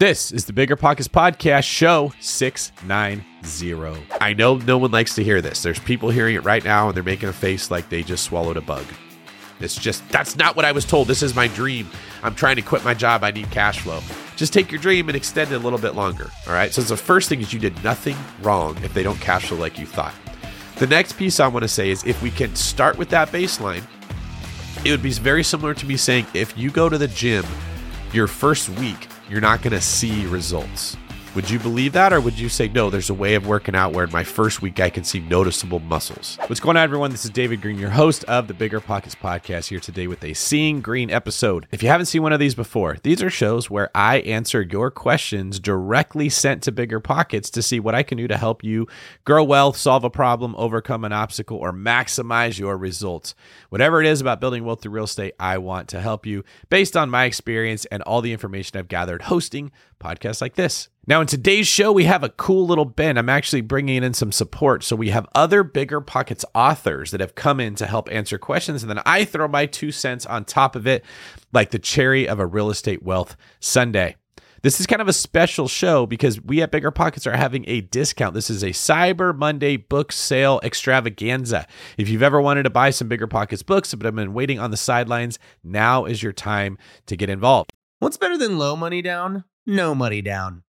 This is the Bigger Pockets Podcast, show 690. I know no one likes to hear this. There's people hearing it right now and they're making a face like they just swallowed a bug. It's just, that's not what I was told. This is my dream. I'm trying to quit my job. I need cash flow. Just take your dream and extend it a little bit longer. All right. So the first thing is you did nothing wrong if they don't cash flow like you thought. The next piece I want to say is if we can start with that baseline, it would be very similar to me saying if you go to the gym your first week, you're not going to see results. Would you believe that, or would you say, no, there's a way of working out where in my first week I can see noticeable muscles? What's going on, everyone? This is David Greene, your host of the Bigger Pockets podcast, here today with a Seeing Green episode. If you haven't seen one of these before, these are shows where I answer your questions directly sent to Bigger Pockets to see what I can do to help you grow wealth, solve a problem, overcome an obstacle, or maximize your results. Whatever it is about building wealth through real estate, I want to help you based on my experience and all the information I've gathered hosting podcasts like this. Now, in today's show, we have a cool little bin. I'm actually bringing in some support. So, we have other Bigger Pockets authors that have come in to help answer questions. And then I throw my two cents on top of it, like the cherry of a real estate wealth sundae. This is kind of a special show because we at Bigger Pockets are having a discount. This is a Cyber Monday book sale extravaganza. If you've ever wanted to buy some Bigger Pockets books but have been waiting on the sidelines, now is your time to get involved. What's better than low money down? No money down.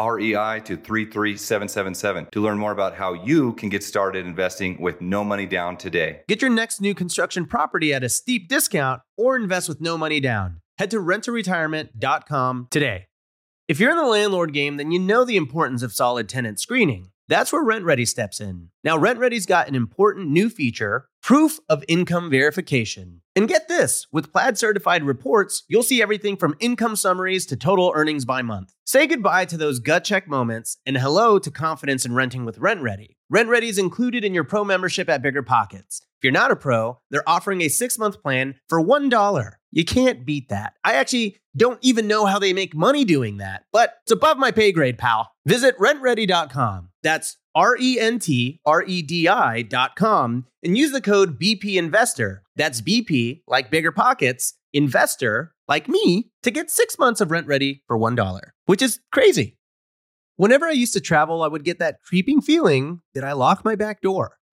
REI to 33777 to learn more about how you can get started investing with no money down today. Get your next new construction property at a steep discount or invest with no money down. Head to renttoretirement.com today. If you're in the landlord game, then you know the importance of solid tenant screening. That's where RentRedi steps in. Now, RentRedi's got an important new feature proof of income verification. And get this with Plaid certified reports, you'll see everything from income summaries to total earnings by month. Say goodbye to those gut check moments and hello to confidence in renting with RentRedi. Rent Ready is included in your pro membership at Bigger Pockets. If you're not a pro, they're offering a six month plan for $1. You can't beat that. I actually don't even know how they make money doing that, but it's above my pay grade, pal. Visit rentredi.com. That's R E N T R E D I.com and use the code BP Investor. That's BP, like bigger pockets, investor, like me, to get six months of RentRedi for $1, which is crazy. Whenever I used to travel, I would get that creeping feeling that I lock my back door.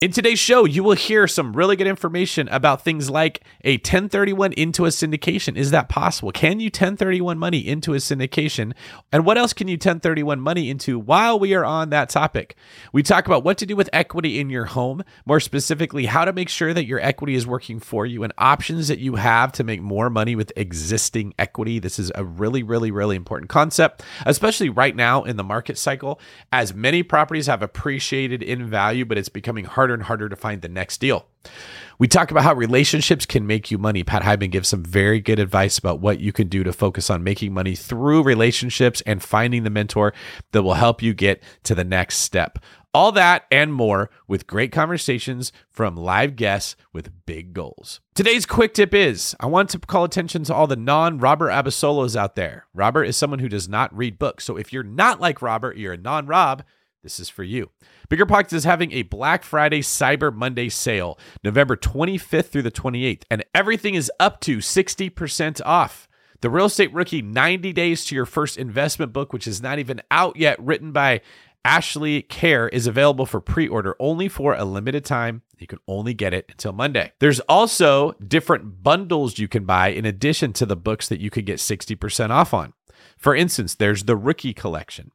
In today's show, you will hear some really good information about things like a 1031 into a syndication. Is that possible? Can you 1031 money into a syndication? And what else can you 1031 money into while we are on that topic? We talk about what to do with equity in your home, more specifically, how to make sure that your equity is working for you and options that you have to make more money with existing equity. This is a really, really, really important concept, especially right now in the market cycle, as many properties have appreciated in value, but it's becoming harder harder and harder to find the next deal. We talk about how relationships can make you money. Pat Hiban gives some very good advice about what you can do to focus on making money through relationships and finding the mentor that will help you get to the next step. All that and more with great conversations from live guests with big goals. Today's quick tip is I want to call attention to all the non Robert Abasolos out there. Robert is someone who does not read books. So if you're not like Robert, you're a non Rob, this is for you. Bigger Pockets is having a Black Friday Cyber Monday sale, November 25th through the 28th, and everything is up to 60% off. The Real Estate Rookie 90 Days to Your First Investment book, which is not even out yet, written by Ashley Kehr, is available for pre order only for a limited time. You can only get it until Monday. There's also different bundles you can buy in addition to the books that you could get 60% off on. For instance, there's the Rookie Collection,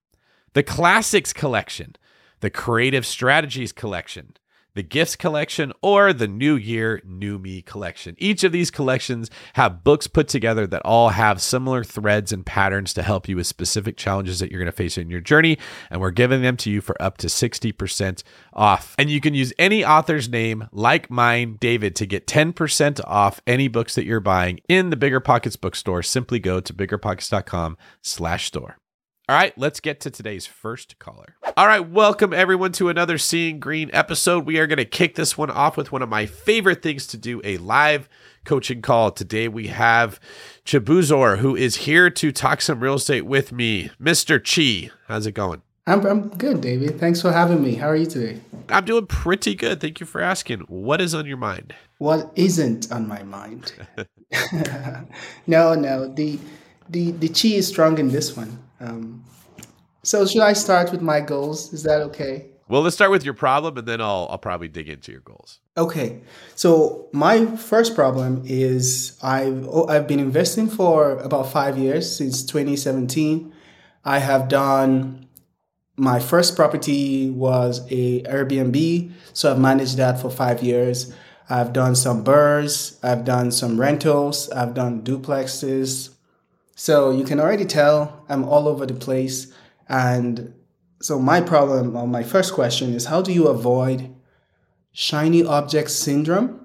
the Classics Collection, the Creative Strategies Collection, the Gifts Collection, or the New Year, New Me Collection. Each of these collections have books put together that all have similar threads and patterns to help you with specific challenges that you're going to face in your journey. And we're giving them to you for up to 60% off. And you can use any author's name, like mine, David, to get 10% off any books that you're buying in the Bigger Pockets bookstore. Simply go to biggerpockets.com slash store. All right, let's get to today's first caller. All right, welcome everyone to another Seeing Green episode. We are going to kick this one off with one of my favorite things to do a live coaching call. Today we have Chibuzor, who is here to talk some real estate with me. Mr. Chi, how's it going? I'm, I'm good, David. Thanks for having me. How are you today? I'm doing pretty good. Thank you for asking. What is on your mind? What isn't on my mind? no, no. The the the chi is strong in this one. Um, so should I start with my goals? Is that okay? Well, let's start with your problem, and then I'll I'll probably dig into your goals. Okay. So my first problem is I've oh, I've been investing for about five years since 2017. I have done my first property was a Airbnb, so I've managed that for five years. I've done some BRRRRs, I've done some rentals, I've done duplexes, so you can already tell I'm all over the place. And so my problem, or my first question is how do you avoid shiny object syndrome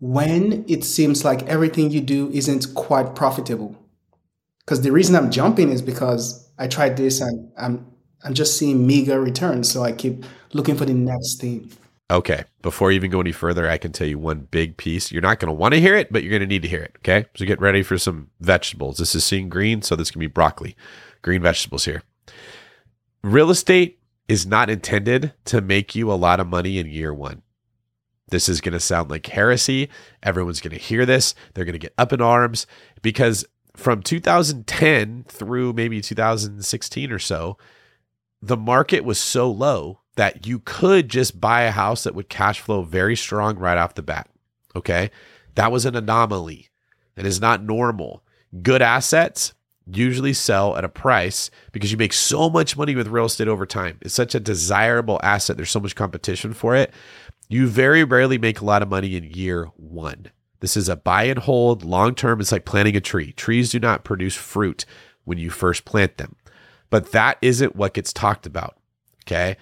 when it seems like everything you do isn't quite profitable? Because the reason I'm jumping is because I tried this and I'm I'm just seeing meager returns. So I keep looking for the next thing. Okay. Before you even go any further, I can tell you one big piece. You're not going to want to hear it, but you're going to need to hear it. Okay. So get ready for some vegetables. This is seeing green. So this can be broccoli, green vegetables here. Real estate is not intended to make you a lot of money in year one. This is going to sound like heresy. Everyone's going to hear this. They're going to get up in arms because from 2010 through maybe 2016 or so, the market was so low that you could just buy a house that would cash flow very strong right off the bat. Okay. That was an anomaly. It is not normal. Good assets usually sell at a price because you make so much money with real estate over time. It's such a desirable asset. There's so much competition for it. You very rarely make a lot of money in year one. This is a buy and hold long term. It's like planting a tree. Trees do not produce fruit when you first plant them, but that isn't what gets talked about. Okay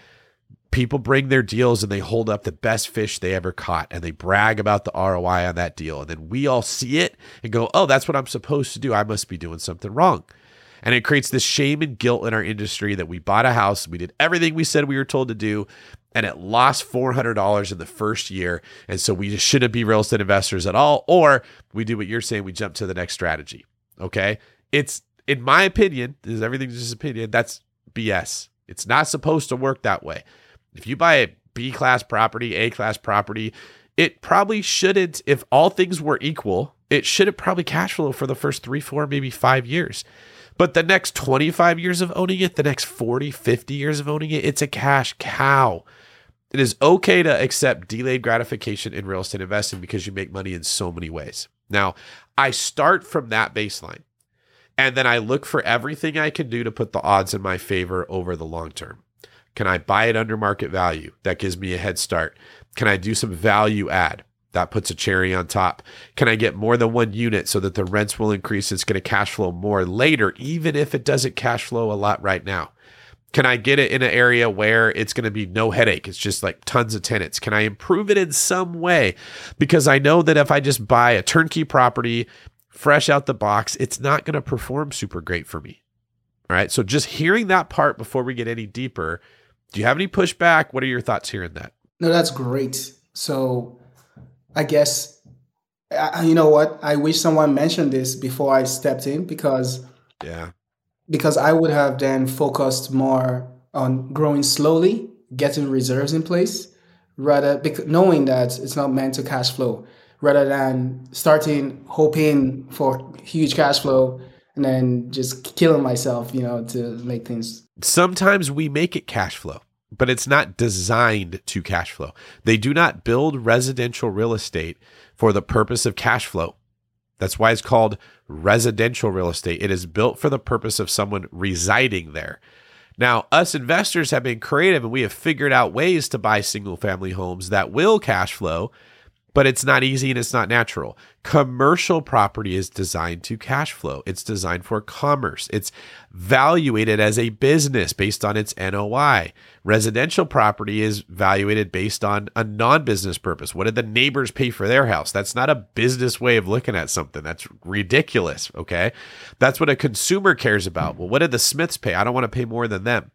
people bring their deals and they hold up the best fish they ever caught and they brag about the ROI on that deal. And then we all see it and go, oh, that's what I'm supposed to do. I must be doing something wrong. And it creates this shame and guilt in our industry that we bought a house, we did everything we said we were told to do, and it lost $400 in the first year. And so we just shouldn't be real estate investors at all. Or we do what you're saying, we jump to the next strategy. Okay. It's, in my opinion, is everything's just opinion. That's BS. It's not supposed to work that way. If you buy a B class property, A class property, it probably shouldn't, if all things were equal, it shouldn't probably cash flow for the first three, four, maybe five years. But the next 25 years of owning it, the next 40, 50 years of owning it, it's a cash cow. It is okay to accept delayed gratification in real estate investing because you make money in so many ways. Now, I start from that baseline and then I look for everything I can do to put the odds in my favor over the long term. Can I buy it under market value? That gives me a head start. Can I do some value add? That puts a cherry on top. Can I get more than one unit so that the rents will increase? It's going to cash flow more later, even if it doesn't cash flow a lot right now. Can I get it in an area where it's going to be no headache? It's just like tons of tenants. Can I improve it in some way? Because I know that if I just buy a turnkey property fresh out the box, it's not going to perform super great for me. All right. So just hearing that part before we get any deeper, do you have any pushback? What are your thoughts hearing that? No, that's great. So I guess, you know what? I wish someone mentioned this before I stepped in because. Yeah because I would have then focused more on growing slowly, getting reserves in place, rather because knowing that it's not meant to cash flow, rather than starting hoping for huge cash flow and then just killing myself, you know, to make things. Sometimes we make it cash flow, but it's not designed to cash flow. They do not build residential real estate for the purpose of cash flow. That's why it's called residential real estate. It is built for the purpose of someone residing there. Now, us investors have been creative and we have figured out ways to buy single family homes that will cash flow but it's not easy and it's not natural. Commercial property is designed to cash flow. It's designed for commerce. It's valuated as a business based on its NOI. Residential property is valuated based on a non-business purpose. What did the neighbors pay for their house? That's not a business way of looking at something. That's ridiculous, okay? That's what a consumer cares about. Well, what did the Smiths pay? I don't want to pay more than them.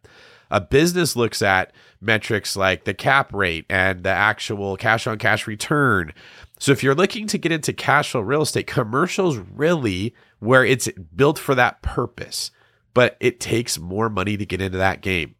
A business looks at metrics like the cap rate and the actual cash on cash return. So if you're looking to get into cash flow real estate, commercials really where it's built for that purpose, but it takes more money to get into that game.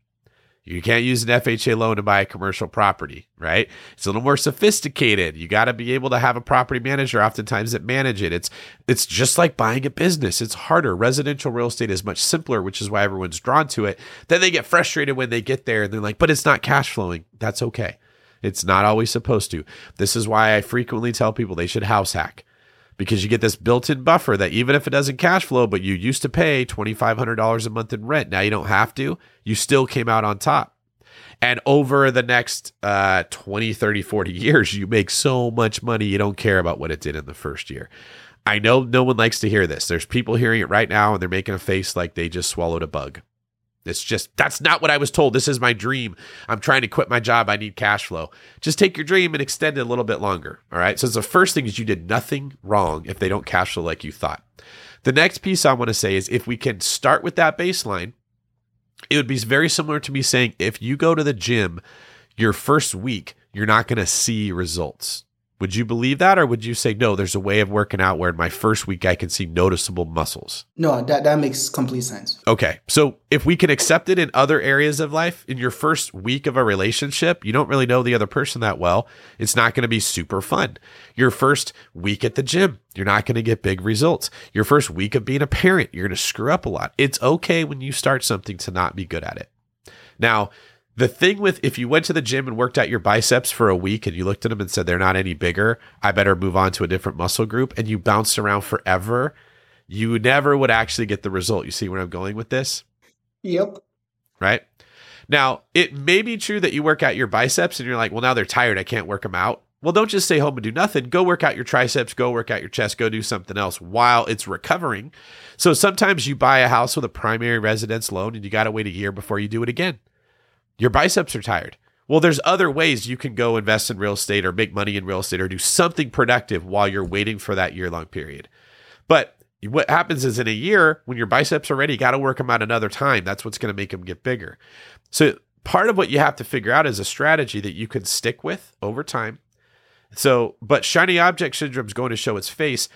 You can't use an FHA loan to buy a commercial property, right? It's a little more sophisticated. You got to be able to have a property manager oftentimes that manage it. It's it's just like buying a business. It's harder. Residential real estate is much simpler, which is why everyone's drawn to it. Then they get frustrated when they get there and they're like, "But it's not cash flowing." That's okay. It's not always supposed to. This is why I frequently tell people they should house hack because you get this built-in buffer that even if it doesn't cash flow, but you used to pay $2,500 a month in rent, now you don't have to. You still came out on top. And over the next uh, 20, 30, 40 years, you make so much money, you don't care about what it did in the first year. I know no one likes to hear this. There's people hearing it right now and they're making a face like they just swallowed a bug. It's just, that's not what I was told. This is my dream. I'm trying to quit my job. I need cash flow. Just take your dream and extend it a little bit longer. All right. So the first thing is you did nothing wrong if they don't cash flow like you thought. The next piece I want to say is if we can start with that baseline, it would be very similar to me saying if you go to the gym your first week, you're not going to see results. Would you believe that, or would you say no? There's a way of working out where in my first week I can see noticeable muscles. No, that that makes complete sense. Okay, so if we can accept it in other areas of life, in your first week of a relationship, you don't really know the other person that well. It's not going to be super fun. Your first week at the gym, you're not going to get big results. Your first week of being a parent, you're going to screw up a lot. It's okay when you start something to not be good at it. Now, the thing with if you went to the gym and worked out your biceps for a week and you looked at them and said they're not any bigger, I better move on to a different muscle group and you bounced around forever, you never would actually get the result. You see where I'm going with this? Yep. Right? Now, it may be true that you work out your biceps and you're like, well, now they're tired. I can't work them out. Well, don't just stay home and do nothing. Go work out your triceps, go work out your chest, go do something else while it's recovering. So sometimes you buy a house with a primary residence loan and you got to wait a year before you do it again. Your biceps are tired. Well, there's other ways you can go invest in real estate or make money in real estate or do something productive while you're waiting for that year long period. But what happens is in a year, when your biceps are ready, you got to work them out another time. That's what's going to make them get bigger. So, part of what you have to figure out is a strategy that you can stick with over time. So, but shiny object syndrome is going to show its face.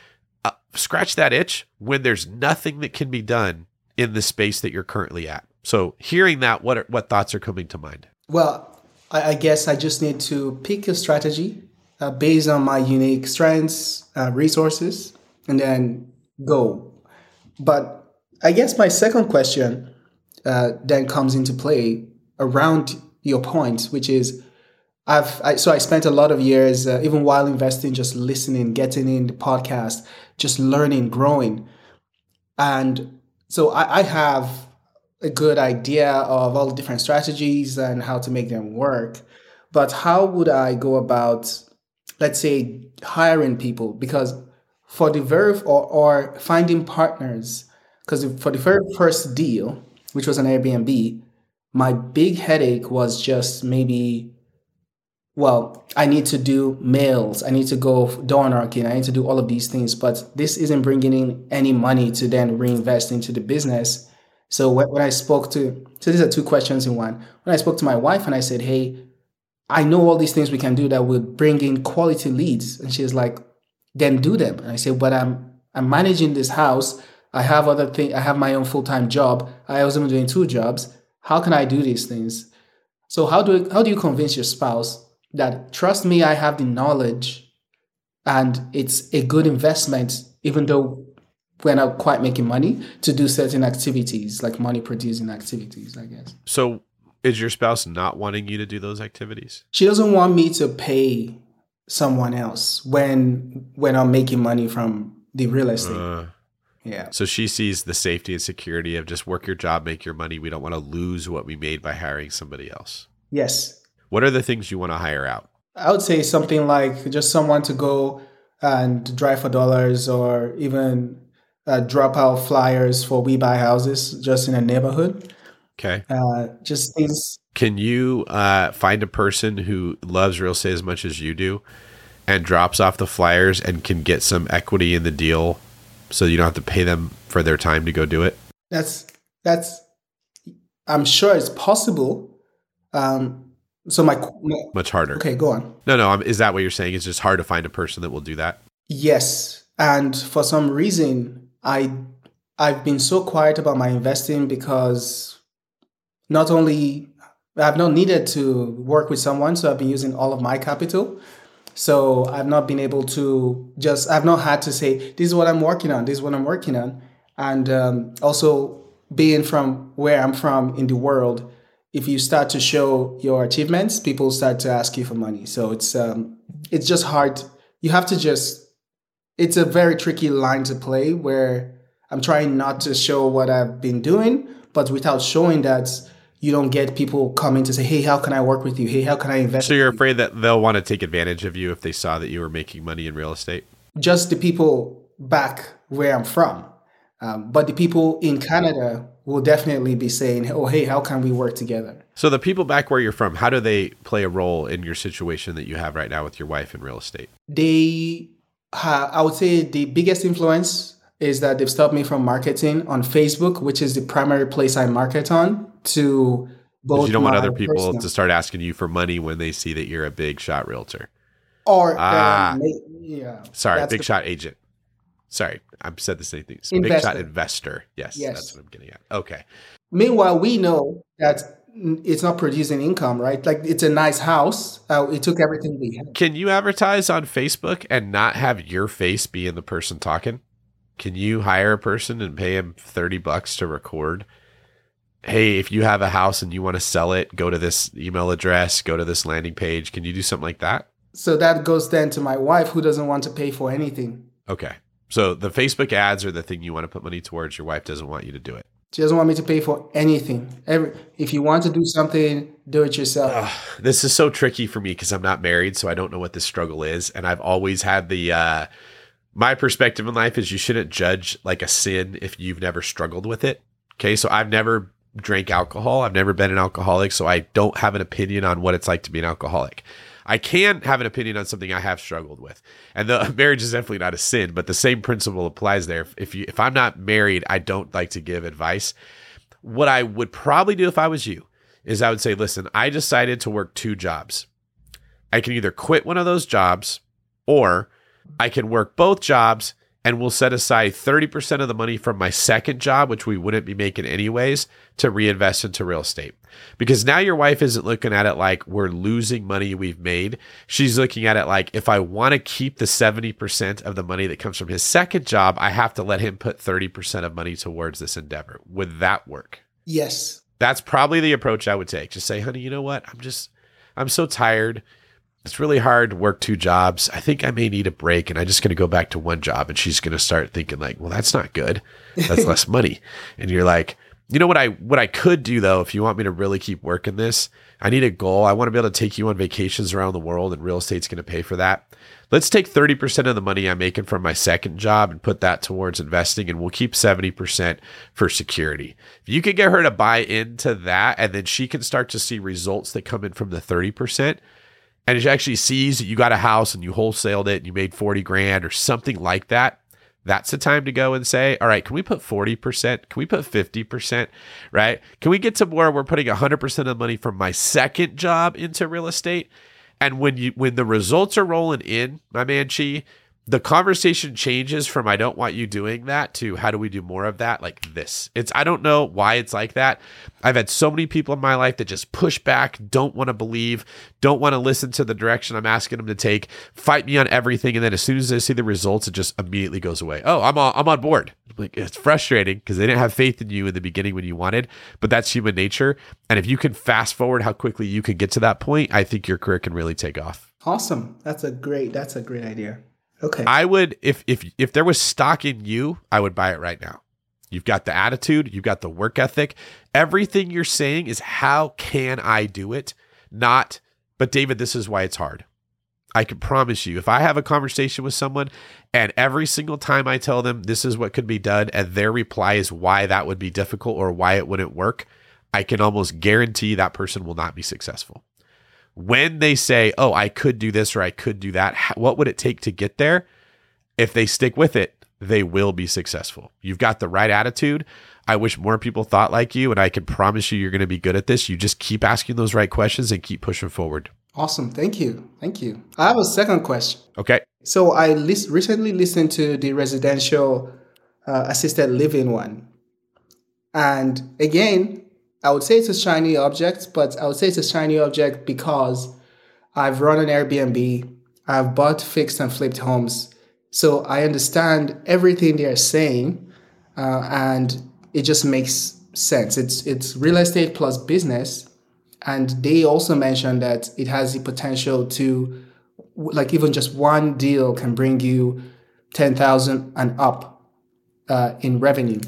Uh, scratch that itch when there's nothing that can be done in the space that you're currently at. So, hearing that, what are, what thoughts are coming to mind? Well, I, I guess I just need to pick a strategy uh, based on my unique strengths, uh, resources, and then go. But I guess my second question uh, then comes into play around your point, which is I've I, so I spent a lot of years, uh, even while investing, just listening, getting in the podcast, just learning, growing, and so I, I have a good idea of all the different strategies and how to make them work. But how would I go about, let's say, hiring people? Because for the very or, or finding partners, because for the very first deal, which was an Airbnb, my big headache was just maybe well, I need to do mails, I need to go door knocking, I need to do all of these things, but this isn't bringing in any money to then reinvest into the business. So when, I spoke to, so these are two questions in one. When I spoke to my wife and I said, hey, I know all these things we can do that will bring in quality leads, and she's like, then do them. And I said, but I'm I'm managing this house. I have other thing. I have my own full time job. I was even doing two jobs. How can I do these things? So how do how do you convince your spouse that trust me, I have the knowledge and it's a good investment, even though we're not quite making money to do certain activities, like money producing activities, I guess. So is your spouse not wanting you to do those activities? She doesn't want me to pay someone else when when I'm making money from the real estate. Uh, yeah. So she sees the safety and security of just work your job, make your money. We don't want to lose what we made by hiring somebody else. Yes. What are the things you want to hire out? I would say something like just someone to go and drive for dollars or even uh, drop out flyers for We Buy Houses just in a neighborhood. Okay. Uh, just things. Can you uh, find a person who loves real estate as much as you do and drops off the flyers and can get some equity in the deal so you don't have to pay them for their time to go do it? That's, that's, I'm sure it's possible. Um, so my, my, much harder. Okay, go on. No, no. is that what you're saying? It's just hard to find a person that will do that. Yes, and for some reason, I I've been so quiet about my investing because not only I've not needed to work with someone, so I've been using all of my capital. So I've not been able to just I've not had to say this is what I'm working on, this is what I'm working on, and um, also being from where I'm from in the world if you start to show your achievements, people start to ask you for money. So it's um, it's just hard. You have to just. It's a very tricky line to play where I'm trying not to show what I've been doing, but without showing that, you don't get people coming to say, "Hey, how can I work with you? Hey, how can I invest?" So you're afraid that they'll want to take advantage of you if they saw that you were making money in real estate. Just the people back where I'm from, um, but the people in Canada will definitely be saying, "Oh, hey, how can we work together?" So the people back where you're from, how do they play a role in your situation that you have right now with your wife in real estate? They, ha- I would say, the biggest influence is that they've stopped me from marketing on Facebook, which is the primary place I market on. To both, you don't want other people personal. to start asking you for money when they see that you're a big shot realtor. Or ah, yeah, sorry, big the- shot agent. Sorry, I've said the same thing. Investor. Big shot investor. Yes, yes, that's what I'm getting at. Okay. Meanwhile, we know that it's not producing income, right? Like it's a nice house. Uh, it took everything we had. Can you advertise on Facebook and not have your face be in the person talking? Can you hire a person and pay him 30 bucks to record? Hey, if you have a house and you want to sell it, go to this email address, go to this landing page. Can you do something like that? So that goes then to my wife who doesn't want to pay for anything. Okay. So the Facebook ads are the thing you want to put money towards. Your wife doesn't want you to do it. She doesn't want me to pay for anything. Every if you want to do something, do it yourself. Uh, this is so tricky for me because I'm not married, so I don't know what this struggle is, and I've always had the. Uh, my perspective in life is you shouldn't judge like a sin if you've never struggled with it. Okay, so I've never drank alcohol. I've never been an alcoholic, so I don't have an opinion on what it's like to be an alcoholic. I can have an opinion on something I have struggled with. And the marriage is definitely not a sin, but the same principle applies there. If you if I'm not married, I don't like to give advice. What I would probably do if I was you is I would say, listen, I decided to work two jobs. I can either quit one of those jobs or I can work both jobs and we'll set aside 30% of the money from my second job, which we wouldn't be making anyways, to reinvest into real estate. Because now your wife isn't looking at it like we're losing money we've made. She's looking at it like if I want to keep the 70% of the money that comes from his second job, I have to let him put 30% of money towards this endeavor. Would that work? Yes. That's probably the approach I would take. Just say, honey, you know what? I'm just I'm so tired. It's really hard to work two jobs. I think I may need a break and I'm just going to go back to one job. And she's going to start thinking like, well, that's not good. That's less money. And you're like, you know what I what I could do though, if you want me to really keep working this, I need a goal. I want to be able to take you on vacations around the world, and real estate's going to pay for that. Let's take 30% of the money I'm making from my second job and put that towards investing, and we'll keep 70% for security. If you can get her to buy into that, and then she can start to see results that come in from the 30%, and she actually sees that you got a house and you wholesaled it and you made 40 grand or something like that, that's the time to go and say, all right, can we put 40%? Can we put 50%? Right? Can we get to where we're putting 100% of the money from my second job into real estate? And when you when the results are rolling in, my man Chi, the conversation changes from I don't want you doing that to how do we do more of that like this. It's I don't know why it's like that. I've had so many people in my life that just push back, don't want to believe, don't want to listen to the direction I'm asking them to take, fight me on everything and then as soon as they see the results it just immediately goes away. Oh, I'm on, I'm on board. Like it's frustrating because they didn't have faith in you in the beginning when you wanted, but that's human nature. And if you can fast forward how quickly you can get to that point, I think your career can really take off. Awesome. That's a great that's a great idea. Okay. I would if if if there was stock in you, I would buy it right now. You've got the attitude, you've got the work ethic. Everything you're saying is how can I do it? Not but David, this is why it's hard. I can promise you, if I have a conversation with someone and every single time I tell them this is what could be done and their reply is why that would be difficult or why it wouldn't work, I can almost guarantee that person will not be successful when they say, "Oh, I could do this or I could do that," what would it take to get there? If they stick with it, they will be successful. You've got the right attitude. I wish more people thought like you, and I can promise you you're going to be good at this. You just keep asking those right questions and keep pushing forward. Awesome. Thank you. Thank you. I have a second question. Okay. So I lis- recently listened to the residential uh, assisted living one. And again, I would say it's a shiny object, but I would say it's a shiny object because I've run an Airbnb, I've bought fixed and flipped homes. So I understand everything they're saying, uh, and it just makes sense. It's it's real estate plus business, and they also mentioned that it has the potential to, like even just one deal can bring you ten thousand and up uh, in revenue.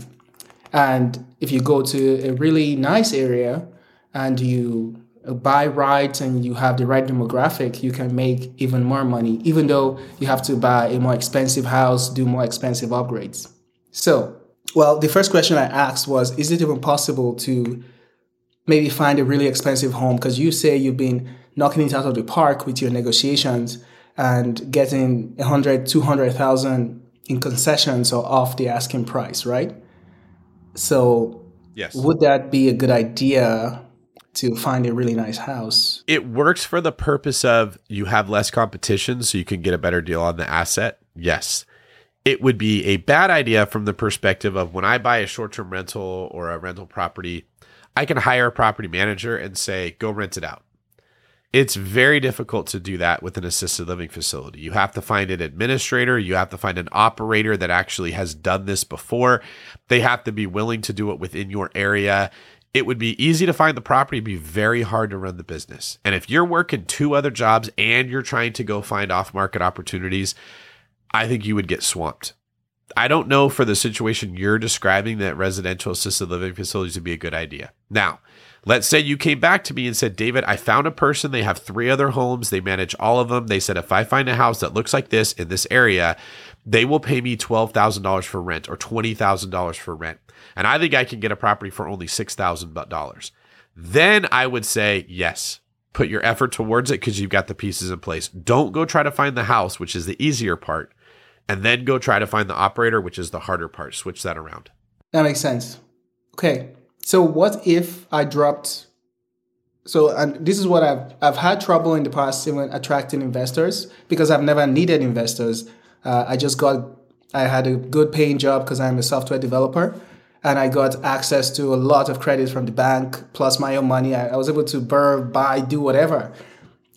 And if you go to a really nice area and you buy right and you have the right demographic, you can make even more money, even though you have to buy a more expensive house, do more expensive upgrades. So, well, the first question I asked was Is it even possible to maybe find a really expensive home? Because you say you've been knocking it out of the park with your negotiations and getting 100, 200,000 in concessions or off the asking price, right? So, yes. would that be a good idea to find a really nice house? It works for the purpose of you have less competition, so you can get a better deal on the asset. Yes. It would be a bad idea from the perspective of when I buy a short term rental or a rental property, I can hire a property manager and say, go rent it out. It's very difficult to do that with an assisted living facility. You have to find an administrator, you have to find an operator that actually has done this before. They have to be willing to do it within your area. It would be easy to find the property, be very hard to run the business. And if you're working two other jobs and you're trying to go find off market opportunities, I think you would get swamped. I don't know for the situation you're describing that residential assisted living facilities would be a good idea. Now, Let's say you came back to me and said, David, I found a person. They have three other homes. They manage all of them. They said, if I find a house that looks like this in this area, they will pay me $12,000 for rent or $20,000 for rent. And I think I can get a property for only $6,000. Then I would say, yes, put your effort towards it because you've got the pieces in place. Don't go try to find the house, which is the easier part, and then go try to find the operator, which is the harder part. Switch that around. That makes sense. Okay. So what if I dropped? So and this is what I've I've had trouble in the past even attracting investors because I've never needed investors. Uh, I just got I had a good paying job because I'm a software developer, and I got access to a lot of credit from the bank plus my own money. I, I was able to buy, do whatever.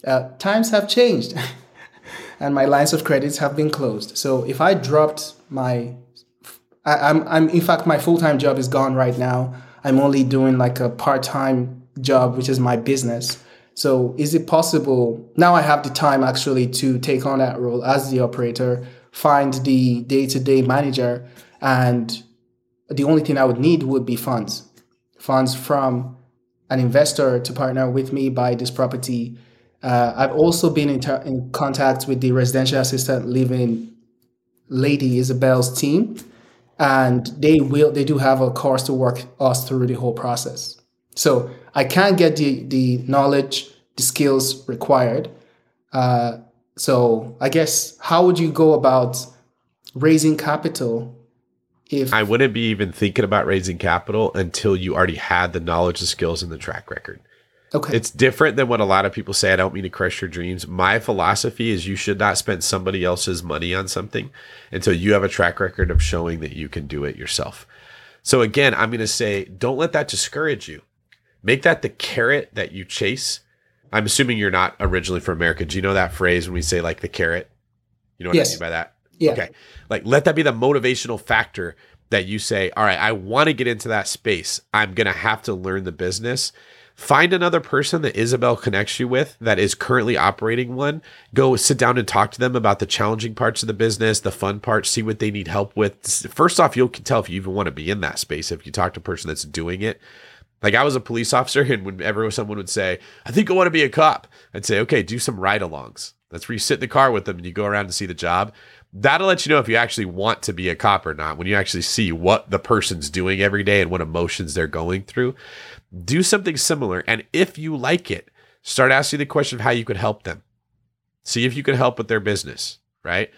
Uh, times have changed, and my lines of credits have been closed. So if I dropped my, I, I'm I'm in fact my full time job is gone right now. I'm only doing like a part time job, which is my business. So is it possible now I have the time actually to take on that role as the operator, find the day-to-day manager and the only thing I would need would be funds. Funds from an investor to partner with me buy this property. Uh, I've also been in, ter- in contact with the residential assistant living lady Isabel's team, and they will they do have a course to work us through the whole process. So I can't get the the knowledge, the skills required. Uh, so I guess how would you go about raising capital if I wouldn't be even thinking about raising capital until you already had the knowledge, the skills, and the track record. Okay It's different than what a lot of people say. I don't mean to crush your dreams. My philosophy is you should not spend somebody else's money on something until you have a track record of showing that you can do it yourself. So again, I'm going to say don't let that discourage you. Make that the carrot that you chase. I'm assuming you're not originally from America. Do you know that phrase when we say like the carrot? You know what Yes. I mean by that? yeah Okay. Like let that be the motivational factor that you say, all right, I want to get into that space. I'm going to have to learn the business. Find another person that Isabel connects you with that is currently operating one. Go sit down and talk to them about the challenging parts of the business, the fun parts, see what they need help with. First off, you'll tell if you even want to be in that space if you talk to a person that's doing it. Like I was a police officer, and whenever someone would say, "I think I want to be a cop," I'd say, "Okay, do some ride-alongs." That's where you sit in the car with them and you go around and see the job. That'll let you know if you actually want to be a cop or not. When you actually see what the person's doing every day and what emotions they're going through, do something similar. And if you like it, start asking the question of how you could help them. See if you can help with their business, right?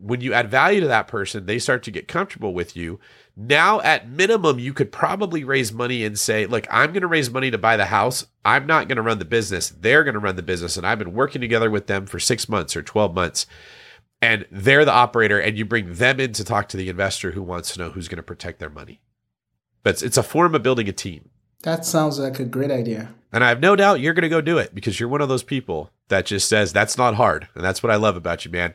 When you add value to that person, they start to get comfortable with you. Now, at minimum, you could probably raise money and say, Look, I'm going to raise money to buy the house. I'm not going to run the business. They're going to run the business. And I've been working together with them for six months or 12 months. And they're the operator, and you bring them in to talk to the investor who wants to know who's going to protect their money. But it's a form of building a team. That sounds like a great idea And I have no doubt you're going to go do it because you're one of those people that just says that's not hard. And that's what I love about you, man.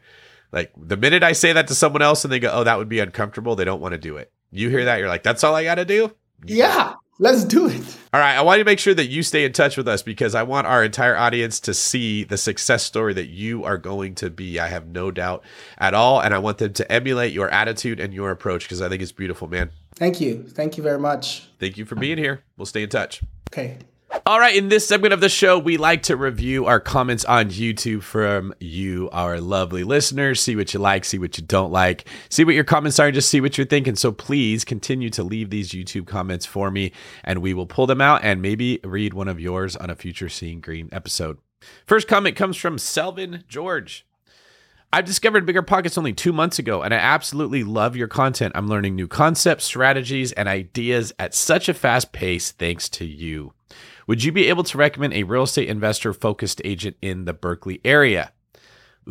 Like the minute I say that to someone else and they go, oh, that would be uncomfortable, they don't want to do it. You hear that, you're like, that's all I got to do? yeah let's do it All right. I want to make sure that you stay in touch with us because I want our entire audience to see the success story that you are going to be. I have no doubt at all. And I want them to emulate your attitude and your approach because I think it's beautiful, man. Thank you thank you very much Thank you for being here. We'll stay in touch. okay All right, in this segment of the show, we like to review our comments on YouTube from you, our lovely listeners. See what you like, see what you don't like, see what your comments are, and just see what you're thinking. So please continue to leave these YouTube comments for me, and we will pull them out and maybe read one of yours on a future Seeing Green episode. First comment comes from Selvin George. I've discovered Bigger Pockets only two months ago, and I absolutely love your content. I'm learning new concepts, strategies, and ideas at such a fast pace thanks to you. Would you be able to recommend a real estate investor focused agent in the Berkeley area?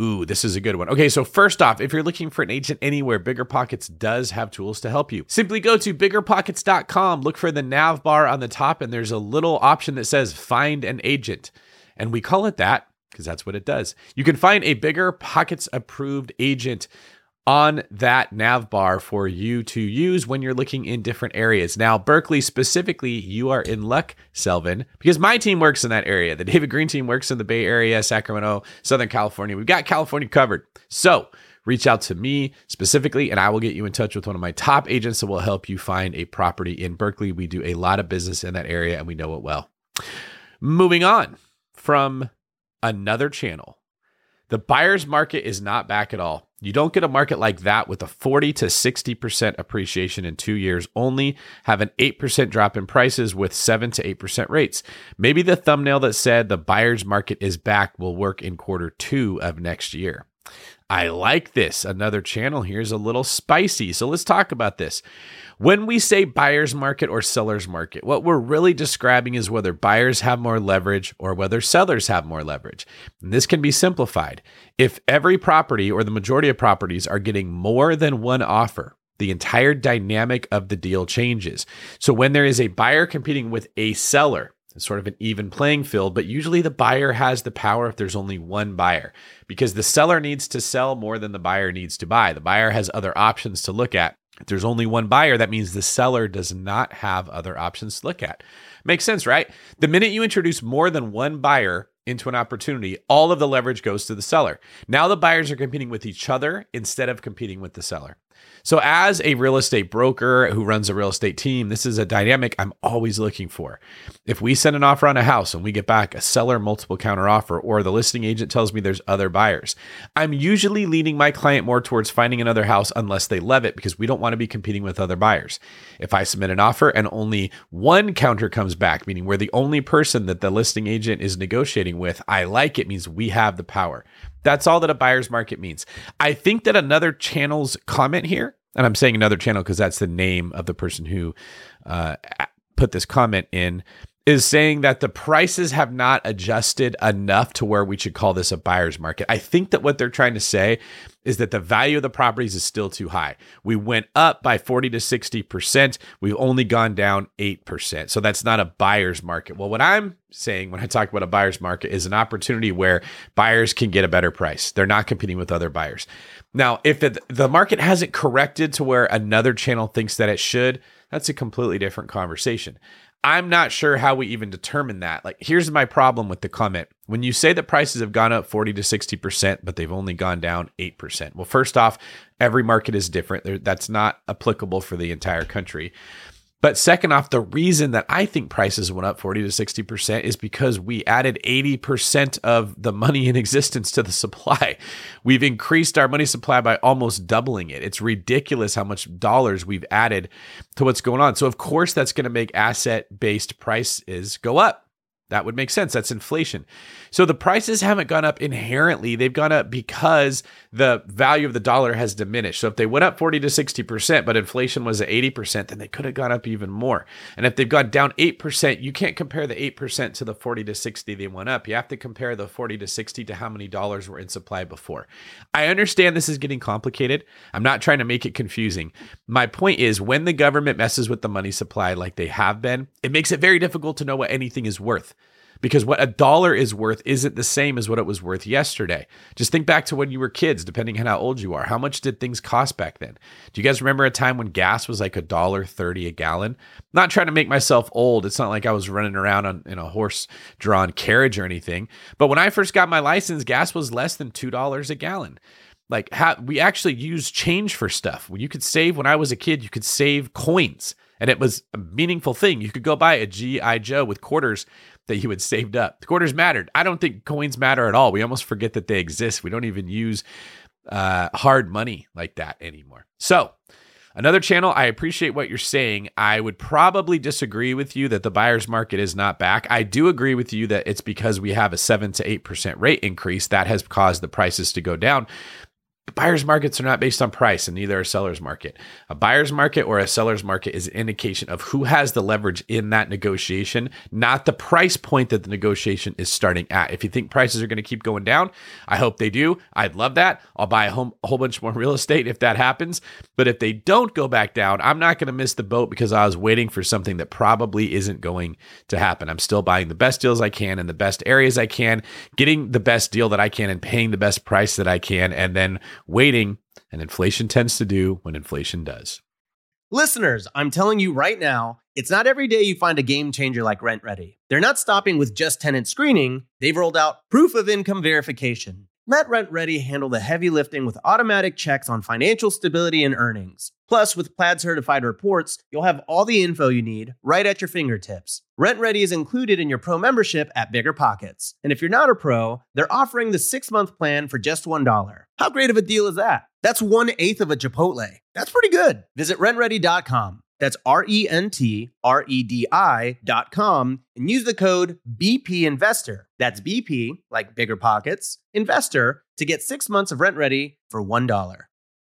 Ooh, this is a good one. Okay, so first off, if you're looking for an agent anywhere, Bigger Pockets does have tools to help you. Simply go to biggerpockets.com, look for the nav bar on the top, and there's a little option that says find an agent. And we call it that because that's what it does. You can find a Bigger Pockets approved agent on that nav bar for you to use when you're looking in different areas. Now, Berkeley specifically, you are in luck, Selvin, because my team works in that area. The David Greene team works in the Bay Area, Sacramento, Southern California. We've got California covered. So, reach out to me specifically, and I will get you in touch with one of my top agents that will help you find a property in Berkeley. We do a lot of business in that area and we know it well. Moving on from another channel. The buyer's market is not back at all. You don't get a market like that with a 40 to 60% appreciation in two years, only have an 8% drop in prices with 7 to 8% rates. Maybe the thumbnail that said the buyer's market is back will work in quarter two of next year. I like this. Another channel here is a little spicy. So let's talk about this. When we say buyer's market or seller's market, what we're really describing is whether buyers have more leverage or whether sellers have more leverage. And this can be simplified. If every property or the majority of properties are getting more than one offer, the entire dynamic of the deal changes. So when there is a buyer competing with a seller, it's sort of an even playing field, but usually the buyer has the power if there's only one buyer because the seller needs to sell more than the buyer needs to buy. The buyer has other options to look at. If there's only one buyer, that means the seller does not have other options to look at. Makes sense, right? The minute you introduce more than one buyer into an opportunity, all of the leverage goes to the seller. Now the buyers are competing with each other instead of competing with the seller. So, as a real estate broker who runs a real estate team, this is a dynamic I'm always looking for. If we send an offer on a house and we get back a seller multiple counter offer, or the listing agent tells me there's other buyers, I'm usually leading my client more towards finding another house unless they love it because we don't want to be competing with other buyers. If I submit an offer and only one counter comes back, meaning we're the only person that the listing agent is negotiating with, I like it means we have the power. That's all that a buyer's market means. I think that another channel's comment here, and I'm saying another channel because that's the name of the person who uh, put this comment in, is saying that the prices have not adjusted enough to where we should call this a buyer's market. I think that what they're trying to say is that the value of the properties is still too high. We went up by 40 to 60%. We've only gone down 8%. So that's not a buyer's market. Well, what I'm saying when I talk about a buyer's market is an opportunity where buyers can get a better price. They're not competing with other buyers. Now, if it, the market hasn't corrected to where another channel thinks that it should, that's a completely different conversation. I'm not sure how we even determine that. Like, here's my problem with the comment. When you say that prices have gone up 40 to 60%, but they've only gone down 8%. Well, first off, every market is different. That's not applicable for the entire country. But second off, the reason that I think prices went up 40 to 60% is because we added 80% of the money in existence to the supply. We've increased our money supply by almost doubling it. It's ridiculous how much dollars we've added to what's going on. So, of course, that's going to make asset based prices go up. That would make sense. That's inflation. So the prices haven't gone up inherently. They've gone up because the value of the dollar has diminished. So if they went up 40 to 60%, but inflation was at 80%, then they could have gone up even more. And if they've gone down 8%, you can't compare the 8% to the 40 to 60 they went up. You have to compare the 40 to 60 to how many dollars were in supply before. I understand this is getting complicated. I'm not trying to make it confusing. My point is when the government messes with the money supply like they have been, it makes it very difficult to know what anything is worth because what a dollar is worth isn't the same as what it was worth yesterday. Just think back to when you were kids, depending on how old you are. How much did things cost back then? Do you guys remember a time when gas was like a dollar thirty a gallon? I'm not trying to make myself old. It's not like I was running around on, in a horse-drawn carriage or anything. But when I first got my license, gas was less than two dollars a gallon like how we actually use change for stuff. You could save when I was a kid, you could save coins and it was a meaningful thing. You could go buy a GI Joe with quarters that you had saved up. The quarters mattered. I don't think coins matter at all. We almost forget that they exist. We don't even use uh, hard money like that anymore. So, another channel, I appreciate what you're saying. I would probably disagree with you that the buyer's market is not back. I do agree with you that it's because we have a 7 to 8% rate increase that has caused the prices to go down buyer's markets are not based on price and neither are seller's market. A buyer's market or a seller's market is an indication of who has the leverage in that negotiation, not the price point that the negotiation is starting at. If you think prices are going to keep going down, I hope they do. I'd love that. I'll buy a, home, a whole bunch more real estate if that happens. But if they don't go back down, I'm not going to miss the boat because I was waiting for something that probably isn't going to happen. I'm still buying the best deals I can in the best areas I can, getting the best deal that I can and paying the best price that I can and then waiting, and inflation tends to do when inflation does. Listeners, I'm telling you right now, it's not every day you find a game changer like RentRedi. They're not stopping with just tenant screening, they've rolled out proof of income verification. Let RentRedi handle the heavy lifting with automatic checks on financial stability and earnings. Plus, with Plaid certified reports, you'll have all the info you need right at your fingertips. RentRedi is included in your pro membership at Bigger Pockets. And if you're not a pro, they're offering the six month plan for just $1. How great of a deal is that? That's one eighth of a Chipotle. That's pretty good. Visit rentredi.com. That's R E N T R E D I.com and use the code BP Investor. That's BP, like Bigger Pockets, Investor, to get six months of RentRedi for $1.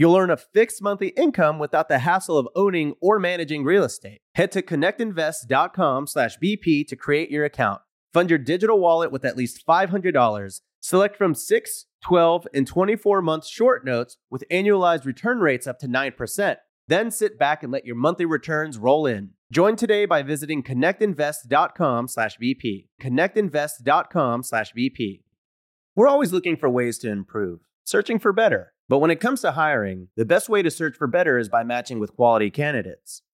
You'll earn a fixed monthly income without the hassle of owning or managing real estate. Head to connectinvest.com/bp to create your account. Fund your digital wallet with at least $500. Select from 6, 12, and 24 month short notes with annualized return rates up to 9%. Then sit back and let your monthly returns roll in. Join today by visiting connectinvest.com/bp. connectinvest.com/bp. We're always looking for ways to improve, searching for better. But when it comes to hiring, the best way to search for better is by matching with quality candidates.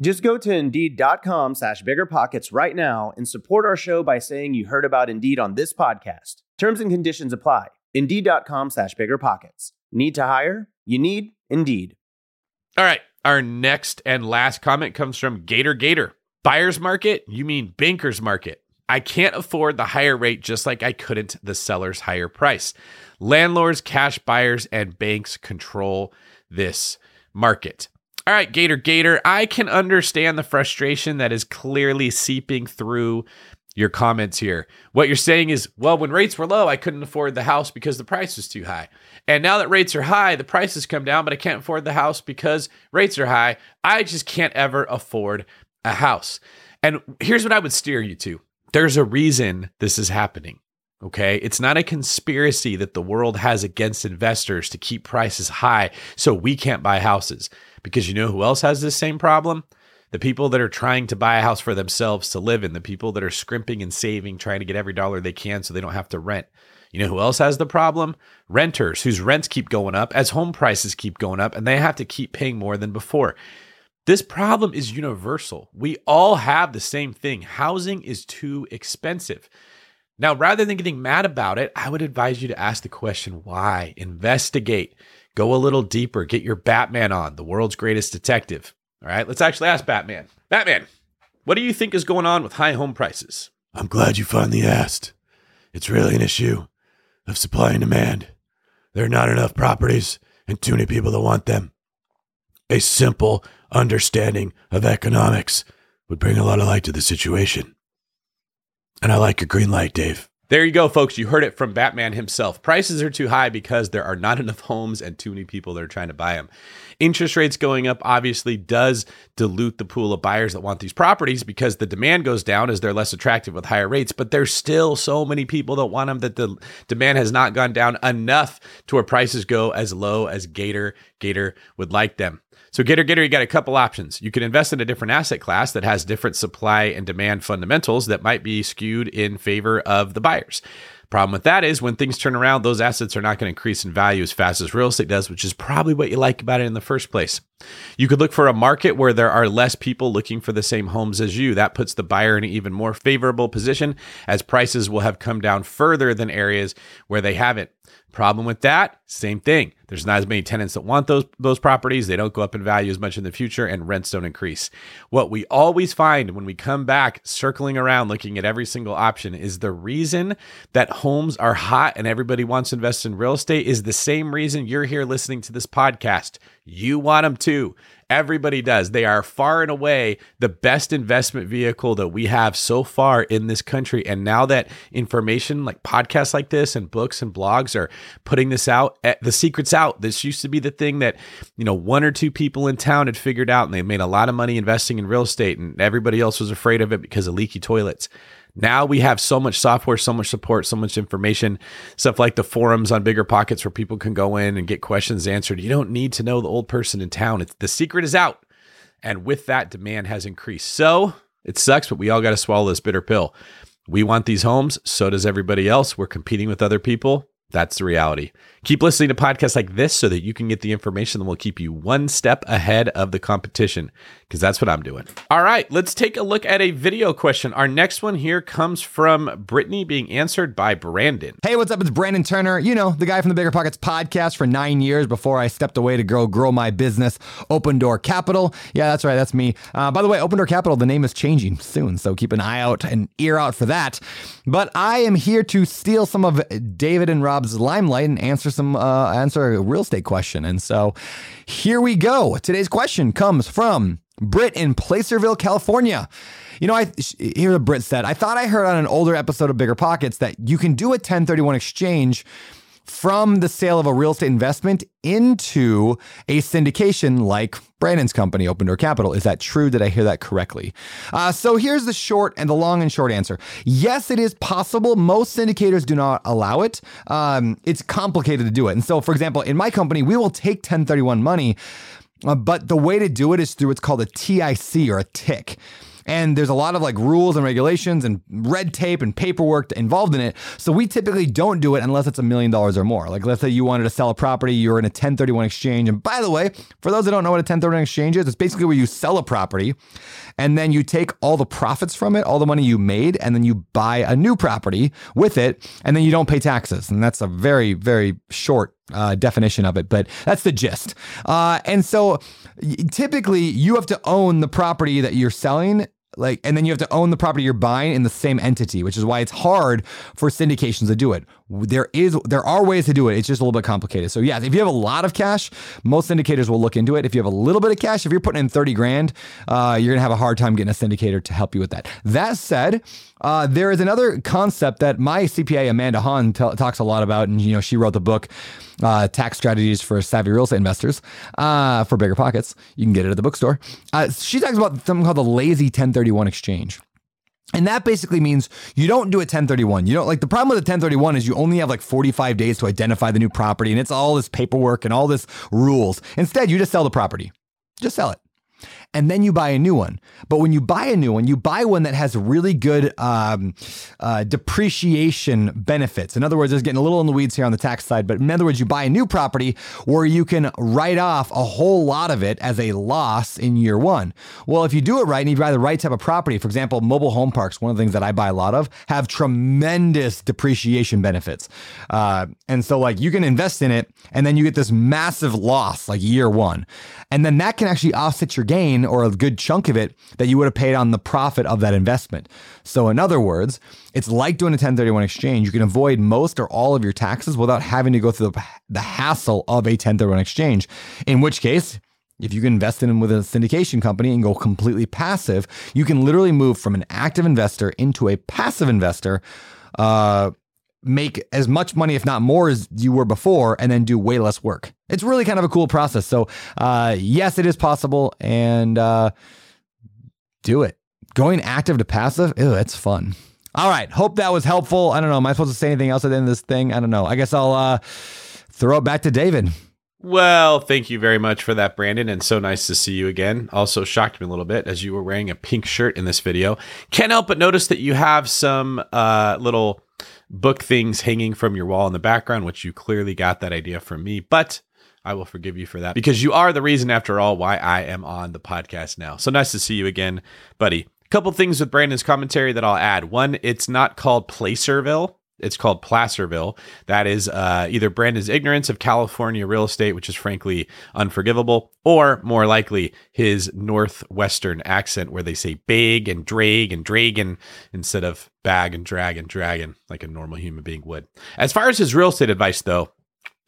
Just go to Indeed.com slash BiggerPockets right now and support our show by saying you heard about Indeed on this podcast. Terms and conditions apply. Indeed.com slash BiggerPockets. Need to hire? You need Indeed. All right. Our next and last comment comes from Gator Gator. Buyer's market? You mean banker's market. I can't afford the higher rate just like I couldn't the seller's higher price. Landlords, cash buyers, and banks control this market. All right, Gator Gator, I can understand the frustration that is clearly seeping through your comments here. What you're saying is, well, when rates were low, I couldn't afford the house because the price was too high. And now that rates are high, the prices come down, but I can't afford the house because rates are high. I just can't ever afford a house. And here's what I would steer you to there's a reason this is happening. Okay. It's not a conspiracy that the world has against investors to keep prices high so we can't buy houses. Because you know who else has this same problem? the people that are trying to buy a house for themselves to live in, the people that are scrimping and saving, trying to get every dollar they can so they don't have to rent. You know who else has the problem? Renters whose rents keep going up as home prices keep going up and they have to keep paying more than before. This problem is universal. We all have the same thing. Housing is too expensive. Now, rather than getting mad about it, I would advise you to ask the question why? Investigate. Go a little deeper. Get your Batman on, the world's greatest detective. All right, let's actually ask Batman. Batman, what do you think is going on with high home prices? I'm glad you finally asked. It's really an issue of supply and demand. There are not enough properties and too many people that want them. A simple understanding of economics would bring a lot of light to the situation. And I like your green light, Dave. There you go, folks. You heard it from Batman himself. Prices are too high because there are not enough homes and too many people that are trying to buy them. Interest rates going up obviously does dilute the pool of buyers that want these properties because the demand goes down as they're less attractive with higher rates. But there's still so many people that want them that the demand has not gone down enough to where prices go as low as Gator Gator would like them. So Gator Gator, you got a couple options. You can invest in a different asset class that has different supply and demand fundamentals that might be skewed in favor of the buyers. Problem with that is when things turn around, those assets are not going to increase in value as fast as real estate does, which is probably what you like about it in the first place. You could look for a market where there are less people looking for the same homes as you. That puts the buyer in an even more favorable position as prices will have come down further than areas where they haven't. Problem with that, same thing. There's not as many tenants that want those those properties. They don't go up in value as much in the future and rents don't increase. What we always find when we come back circling around looking at every single option is the reason that homes are hot and everybody wants to invest in real estate is the same reason you're here listening to this podcast. You want them too. Everybody does. They are far and away the best investment vehicle that we have so far in this country. And now that information like podcasts like this and books and blogs are putting this out, eh, the secret's out. This used to be the thing that, you know, one or two people in town had figured out and they made a lot of money investing in real estate and everybody else was afraid of it because of leaky toilets. Now we have so much software, so much support, so much information, stuff like the forums on Bigger Pockets where people can go in and get questions answered. You don't need to know the old person in town. It's the secret is out. And with that, demand has increased. So it sucks, but we all got to swallow this bitter pill. We want these homes. So does everybody else. We're competing with other people. That's the reality. Keep listening to podcasts like this so that you can get the information that will keep you one step ahead of the competition, because that's what I'm doing. All right, let's take a look at a video question. Our next one here comes from Brittany being answered by Brandon. Hey, what's up? It's Brandon Turner. You know, the guy from the Bigger Pockets podcast for nine years before I stepped away to grow, grow my business, Open Door Capital. Yeah, that's right. That's me. Uh, by the way, Open Door Capital, the name is changing soon. So keep an eye out and ear out for that. But I am here to steal some of David and Rob's limelight and answer some uh, answer a real estate question. And so here we go. Today's question comes from Britt in Placerville, California. You know, I hear the Brit said, I thought I heard on an older episode of Bigger Pockets that you can do a 1031 exchange from the sale of a real estate investment into a syndication like Brandon's company, Open Door Capital. Is that true? Did I hear that correctly? Uh, so here's the short and the long and short answer. Yes, it is possible. Most syndicators do not allow it. Um, it's complicated to do it. And so, for example, in my company, we will take 1031 money, uh, but the way to do it is through what's called a TIC or a TIC. And there's a lot of like rules and regulations and red tape and paperwork involved in it. So we typically don't do it unless it's a million dollars or more. Like let's say you wanted to sell a property, you're in a 1031 exchange. And by the way, for those that don't know what a 1031 exchange is, it's basically where you sell a property and then you take all the profits from it, all the money you made, and then you buy a new property with it, and then you don't pay taxes. And that's a very, very short uh, definition of it, but that's the gist. Uh, and so typically you have to own the property that you're selling like and then you have to own the property you're buying in the same entity which is why it's hard for syndications to do it. There is there are ways to do it. It's just a little bit complicated. So yeah if you have a lot of cash most syndicators will look into it. If you have a little bit of cash if you're putting in 30 grand uh, you're gonna have a hard time getting a syndicator to help you with that. That said uh, there is another concept that my cpa amanda han t- talks a lot about and you know she wrote the book uh, tax strategies for savvy real estate investors uh, for bigger pockets you can get it at the bookstore uh, she talks about something called the lazy 1031 exchange and that basically means you don't do a 1031. You don't like the problem with a 1031 is you only have like 45 days to identify the new property and it's all this paperwork and all this rules. Instead, you just sell the property. Just sell it and then you buy a new one. But when you buy a new one, you buy one that has really good um, uh, depreciation benefits. In other words, it's getting a little in the weeds here on the tax side, but in other words, you buy a new property where you can write off a whole lot of it as a loss in year one. Well, if you do it right and you buy the right type of property, for example, mobile home parks, one of the things that I buy a lot of, have tremendous depreciation benefits. Uh, and so, like, you can invest in it and then you get this massive loss, like year one. And then that can actually offset your gain or a good chunk of it that you would have paid on the profit of that investment. So, in other words, it's like doing a 1031 exchange. You can avoid most or all of your taxes without having to go through the, the hassle of a 1031 exchange. In which case, if you can invest in them with a syndication company and go completely passive, you can literally move from an active investor into a passive investor uh, make as much money, if not more, as you were before, and then do way less work. It's really kind of a cool process. So, uh, yes, it is possible, and uh, do it. Going active to passive, ew, it's fun. All right. Hope that was helpful. I don't know. Am I supposed to say anything else at the end of this thing? I don't know. I guess I'll uh, throw it back to David. Well, thank you very much for that, Brandon, and so nice to see you again. Also shocked me a little bit as you were wearing a pink shirt in this video. Can't help but notice that you have some uh, little book things hanging from your wall in the background, which you clearly got that idea from me, but I will forgive you for that because you are the reason, after all, why I am on the podcast now. So nice to see you again, buddy. A couple things with Brandon's commentary that I'll add. One, it's not called Placerville. It's called Placerville. That is uh, either Brandon's ignorance of California real estate, which is frankly unforgivable, or more likely his Northwestern accent where they say big and drag and dragon instead of bag and drag and dragon like a normal human being would. As far as his real estate advice, though,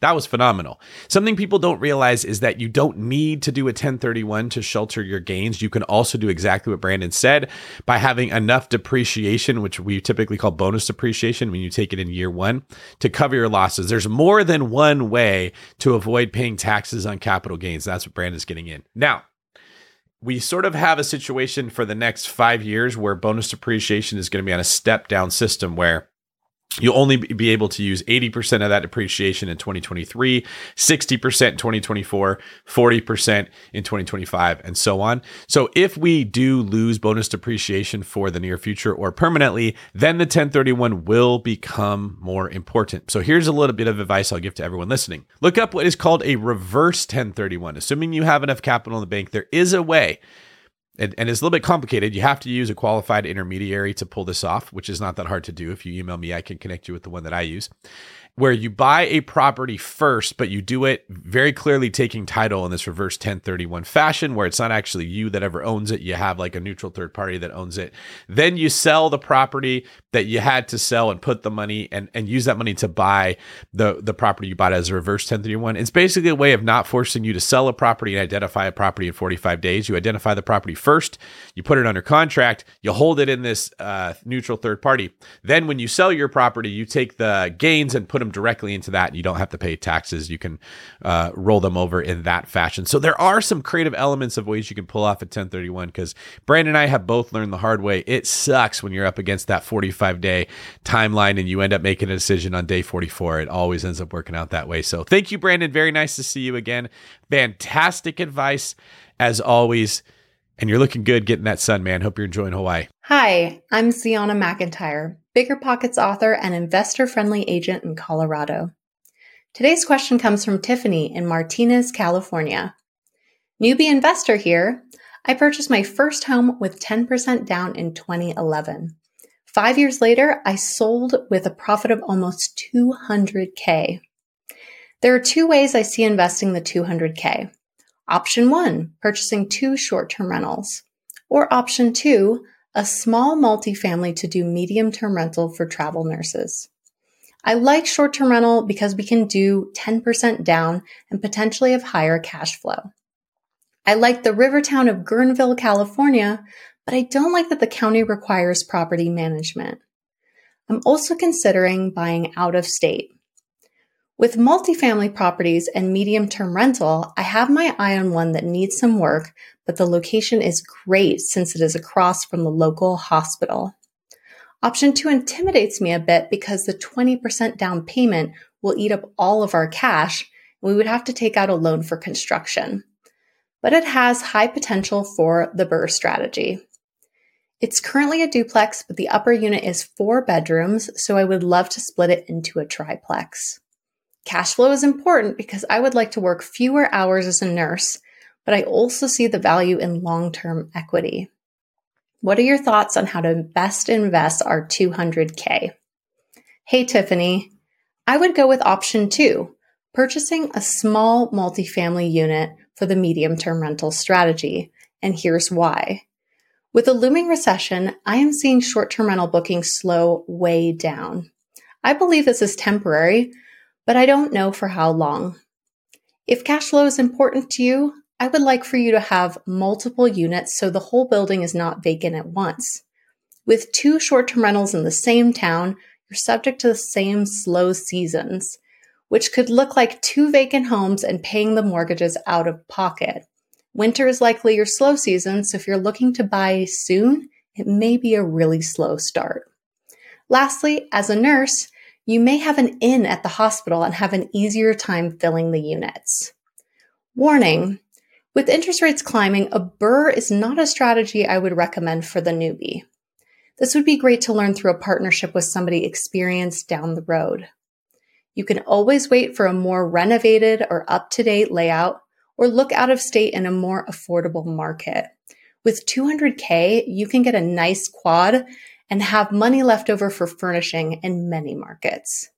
that was phenomenal. Something people don't realize is that you don't need to do a 1031 to shelter your gains. You can also do exactly what Brandon said by having enough depreciation, which we typically call bonus depreciation when you take it in year one, to cover your losses. There's more than one way to avoid paying taxes on capital gains. That's what Brandon's getting in. Now, we sort of have a situation for the next five years where bonus depreciation is going to be on a step down system where You'll only be able to use 80% of that depreciation in 2023, 60% in 2024, 40% in 2025, and so on. So if we do lose bonus depreciation for the near future or permanently, then the 1031 will become more important. So here's a little bit of advice I'll give to everyone listening. Look up what is called a reverse 1031. Assuming you have enough capital in the bank, there is a way and, and it's a little bit complicated. You have to use a qualified intermediary to pull this off, which is not that hard to do. If you email me, I can connect you with the one that I use where you buy a property first, but you do it very clearly taking title in this reverse 1031 fashion, where it's not actually you that ever owns it. You have like a neutral third party that owns it. Then you sell the property that you had to sell and put the money and, and use that money to buy the, the property you bought as a reverse 1031. It's basically a way of not forcing you to sell a property and identify a property in 45 days. You identify the property first, you put it under contract, you hold it in this uh, neutral third party. Then when you sell your property, you take the gains and put them directly into that. You don't have to pay taxes. You can uh, roll them over in that fashion. So there are some creative elements of ways you can pull off a 1031 because Brandon and I have both learned the hard way. It sucks when you're up against that 45 day timeline and you end up making a decision on day 44. It always ends up working out that way. So thank you, Brandon. Very nice to see you again. Fantastic advice as always. And you're looking good getting that sun, man. Hope you're enjoying Hawaii. Hi, I'm Zeona McIntyre. Bigger Pockets author and investor friendly agent in Colorado. Today's question comes from Tiffany in Martinez, California. Newbie investor here. I purchased my first home with 10% down in 2011. Five years later, I sold with a profit of almost 200K. There are two ways I see investing the 200K. Option one, purchasing two short term rentals. Or option two, a small multifamily to do medium term rental for travel nurses. I like short term rental because we can do 10% down and potentially have higher cash flow. I like the river town of Guerneville, California, but I don't like that the county requires property management. I'm also considering buying out of state. With multifamily properties and medium term rental, I have my eye on one that needs some work, but the location is great since it is across from the local hospital. Option two intimidates me a bit because the 20% down payment will eat up all of our cash and we would have to take out a loan for construction. But it has high potential for the BRRRR strategy. It's currently a duplex, but the upper unit is four bedrooms, so I would love to split it into a triplex. Cash flow is important because I would like to work fewer hours as a nurse but I also see the value in long term equity. What are your thoughts on how to best invest our 200K? Hey, Tiffany. I would go with option two, purchasing a small multifamily unit for the medium term rental strategy. And here's why. With a looming recession, I am seeing short term rental bookings slow way down. I believe this is temporary, but I don't know for how long. If cash flow is important to you, I would like for you to have multiple units so the whole building is not vacant at once. With two short term rentals in the same town, you're subject to the same slow seasons, which could look like two vacant homes and paying the mortgages out of pocket. Winter is likely your slow season, so if you're looking to buy soon, it may be a really slow start. Lastly, as a nurse, you may have an in at the hospital and have an easier time filling the units. Warning with interest rates climbing, a BRRRR is not a strategy I would recommend for the newbie. This would be great to learn through a partnership with somebody experienced down the road. You can always wait for a more renovated or up to date layout or look out of state in a more affordable market. With 200K, you can get a nice quad and have money left over for furnishing in many markets.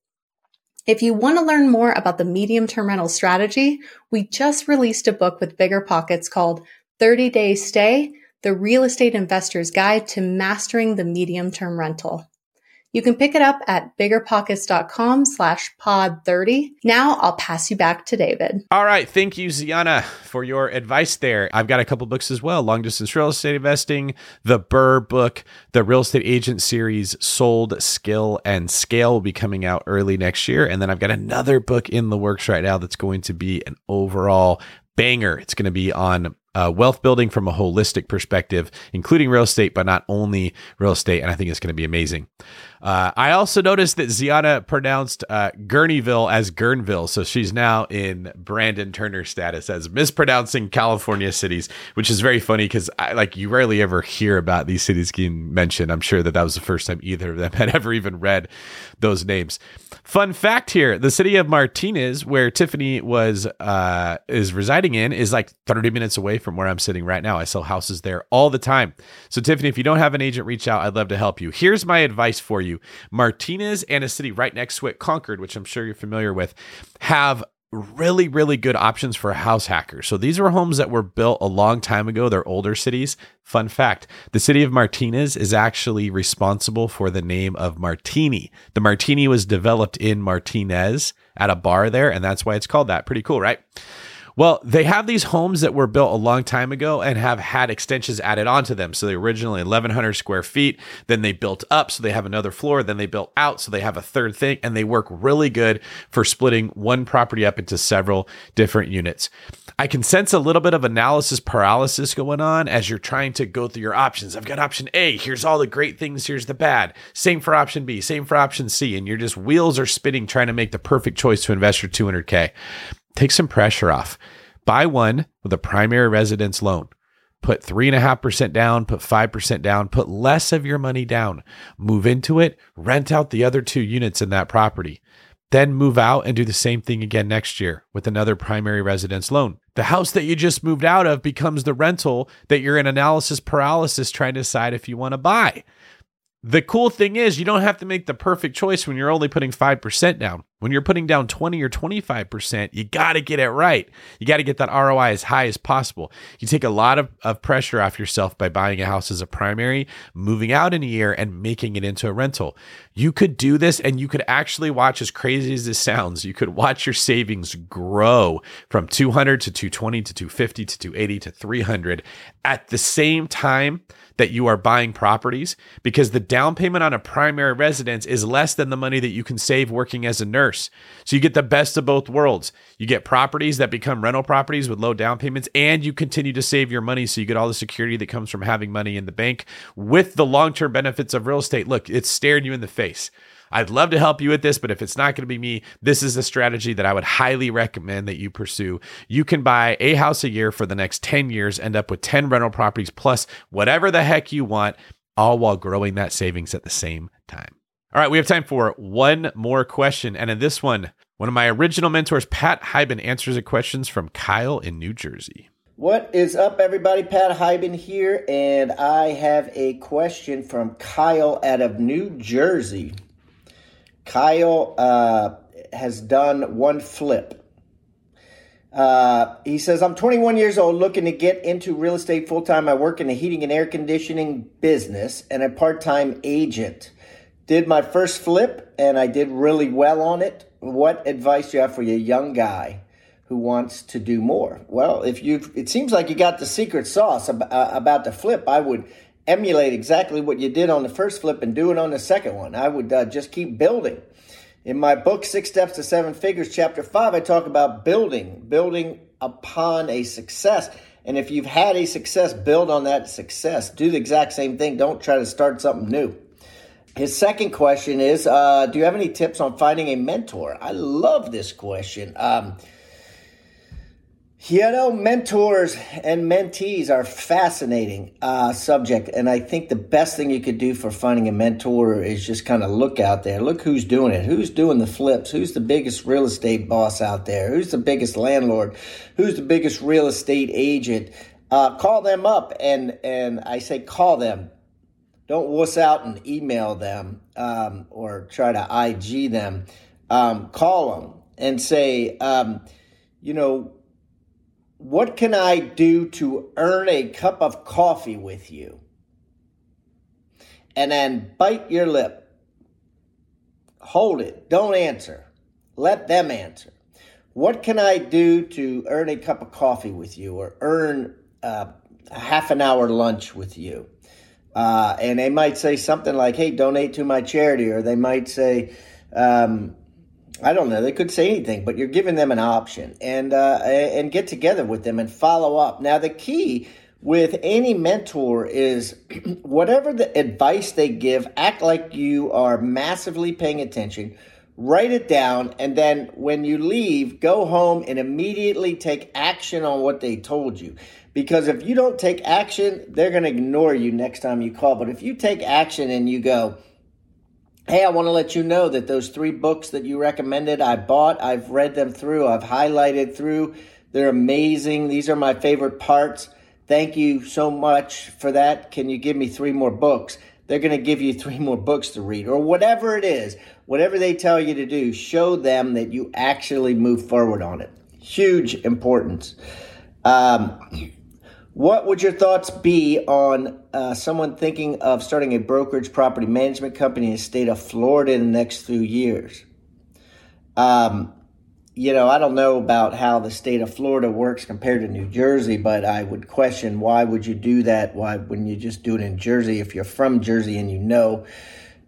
If you want to learn more about the medium term rental strategy, we just released a book with bigger pockets called 30 Day Stay The Real Estate Investor's Guide to Mastering the Medium Term Rental. You can pick it up at biggerpockets.com slash pod 30. Now I'll pass you back to David. All right. Thank you, Zeona, for your advice there. I've got a couple books as well Long Distance Real Estate Investing, the BRRRR book, the Real Estate Agent series, Sold, Skill, and Scale will be coming out early next year. And then I've got another book in the works right now that's going to be an overall banger. It's going to be on uh, wealth building from a holistic perspective, including real estate, but not only real estate. And I think it's going to be amazing. Uh, I also noticed that Zeona pronounced uh, Gurneyville as Gurnville, so she's now in Brandon Turner status as mispronouncing California cities, which is very funny because like you rarely ever hear about these cities getting mentioned. I'm sure that that was the first time either of them had ever even read those names. Fun fact here: the city of Martinez, where Tiffany was uh, is residing in, is like 30 minutes away from where I'm sitting right now. I sell houses there all the time. So Tiffany, if you don't have an agent, reach out. I'd love to help you. Here's my advice for you Martinez and a city right next to it, Concord, which I'm sure you're familiar with, have really, really good options for house hackers. So these were homes that were built a long time ago. They're older cities. Fun fact the city of Martinez is actually responsible for the name of Martini. The Martini was developed in Martinez at a bar there, and that's why it's called that. Pretty cool, right? Well, they have these homes that were built a long time ago and have had extensions added onto them. So they originally 1,100 square feet, then they built up, so they have another floor, then they built out, so they have a third thing, and they work really good for splitting one property up into several different units. I can sense a little bit of analysis paralysis going on as you're trying to go through your options. I've got option A, here's all the great things, here's the bad. Same for option B, same for option C, and you're just wheels are spinning trying to make the perfect choice to invest your 200K. Take some pressure off. Buy one with a primary residence loan. Put 3.5% down, put 5% down, put less of your money down. Move into it, rent out the other two units in that property. Then move out and do the same thing again next year with another primary residence loan. The house that you just moved out of becomes the rental that you're in analysis paralysis trying to decide if you want to buy. The cool thing is, you don't have to make the perfect choice when you're only putting 5% down. When you're putting down 20 or 25%, you got to get it right. You got to get that ROI as high as possible. You take a lot of, of pressure off yourself by buying a house as a primary, moving out in a year, and making it into a rental. You could do this and you could actually watch, as crazy as this sounds, you could watch your savings grow from 200 to 220 to 250 to 280 to 300 at the same time that you are buying properties because the down payment on a primary residence is less than the money that you can save working as a nurse. So you get the best of both worlds. You get properties that become rental properties with low down payments, and you continue to save your money. So you get all the security that comes from having money in the bank with the long term benefits of real estate. Look, it's staring you in the face. I'd love to help you with this, but if it's not going to be me, this is a strategy that I would highly recommend that you pursue. You can buy a house a year for the next 10 years, end up with 10 rental properties plus whatever the heck you want, all while growing that savings at the same time. All right, we have time for one more question. And in this one, one of my original mentors, Pat Hiban, answers a questions from Kyle in New Jersey. What is up, everybody? Pat Hiban here, and I have a question from Kyle out of New Jersey. Kyle uh, has done one flip. Uh, he says, I'm 21 years old, looking to get into real estate full time. I work in the heating and air conditioning business and a part time agent. Did my first flip and I did really well on it. What advice do you have for a young guy who wants to do more? Well, if you, it seems like you got the secret sauce about, uh, about the flip. I would emulate exactly what you did on the first flip and do it on the second one. I would uh, just keep building. In my book, Six Steps to Seven Figures, Chapter 5, I talk about building, building upon a success. And if you've had a success, build on that success. Do the exact same thing. Don't try to start something new. His second question is uh, Do you have any tips on finding a mentor? I love this question. Um, you know, mentors and mentees are fascinating uh, subject, and I think the best thing you could do for finding a mentor is just kind of look out there, look who's doing it, who's doing the flips, who's the biggest real estate boss out there, who's the biggest landlord, who's the biggest real estate agent. Uh, call them up, and and I say call them. Don't wuss out and email them um, or try to IG them. Um, call them and say, um, you know what can I do to earn a cup of coffee with you? And then bite your lip. Hold it. Don't answer. Let them answer. What can I do to earn a cup of coffee with you or earn uh, a half an hour lunch with you? Uh, and they might say something like, hey, donate to my charity. Or they might say, um, I don't know. They could say anything, but you're giving them an option, and uh, and get together with them and follow up. Now, the key with any mentor is whatever the advice they give, act like you are massively paying attention. Write it down, and then when you leave, go home and immediately take action on what they told you. Because if you don't take action, they're going to ignore you next time you call. But if you take action and you go, Hey, I want to let you know that those three books that you recommended, I bought, I've read them through, I've highlighted through. They're amazing. These are my favorite parts. Thank you so much for that. Can you give me three more books? They're going to give you three more books to read, or whatever it is, whatever they tell you to do, show them that you actually move forward on it. Huge importance. Um, what would your thoughts be on uh, someone thinking of starting a brokerage property management company in the state of Florida in the next few years? Um, you know, I don't know about how the state of Florida works compared to New Jersey, but I would question why would you do that? Why wouldn't you just do it in Jersey if you're from Jersey and you know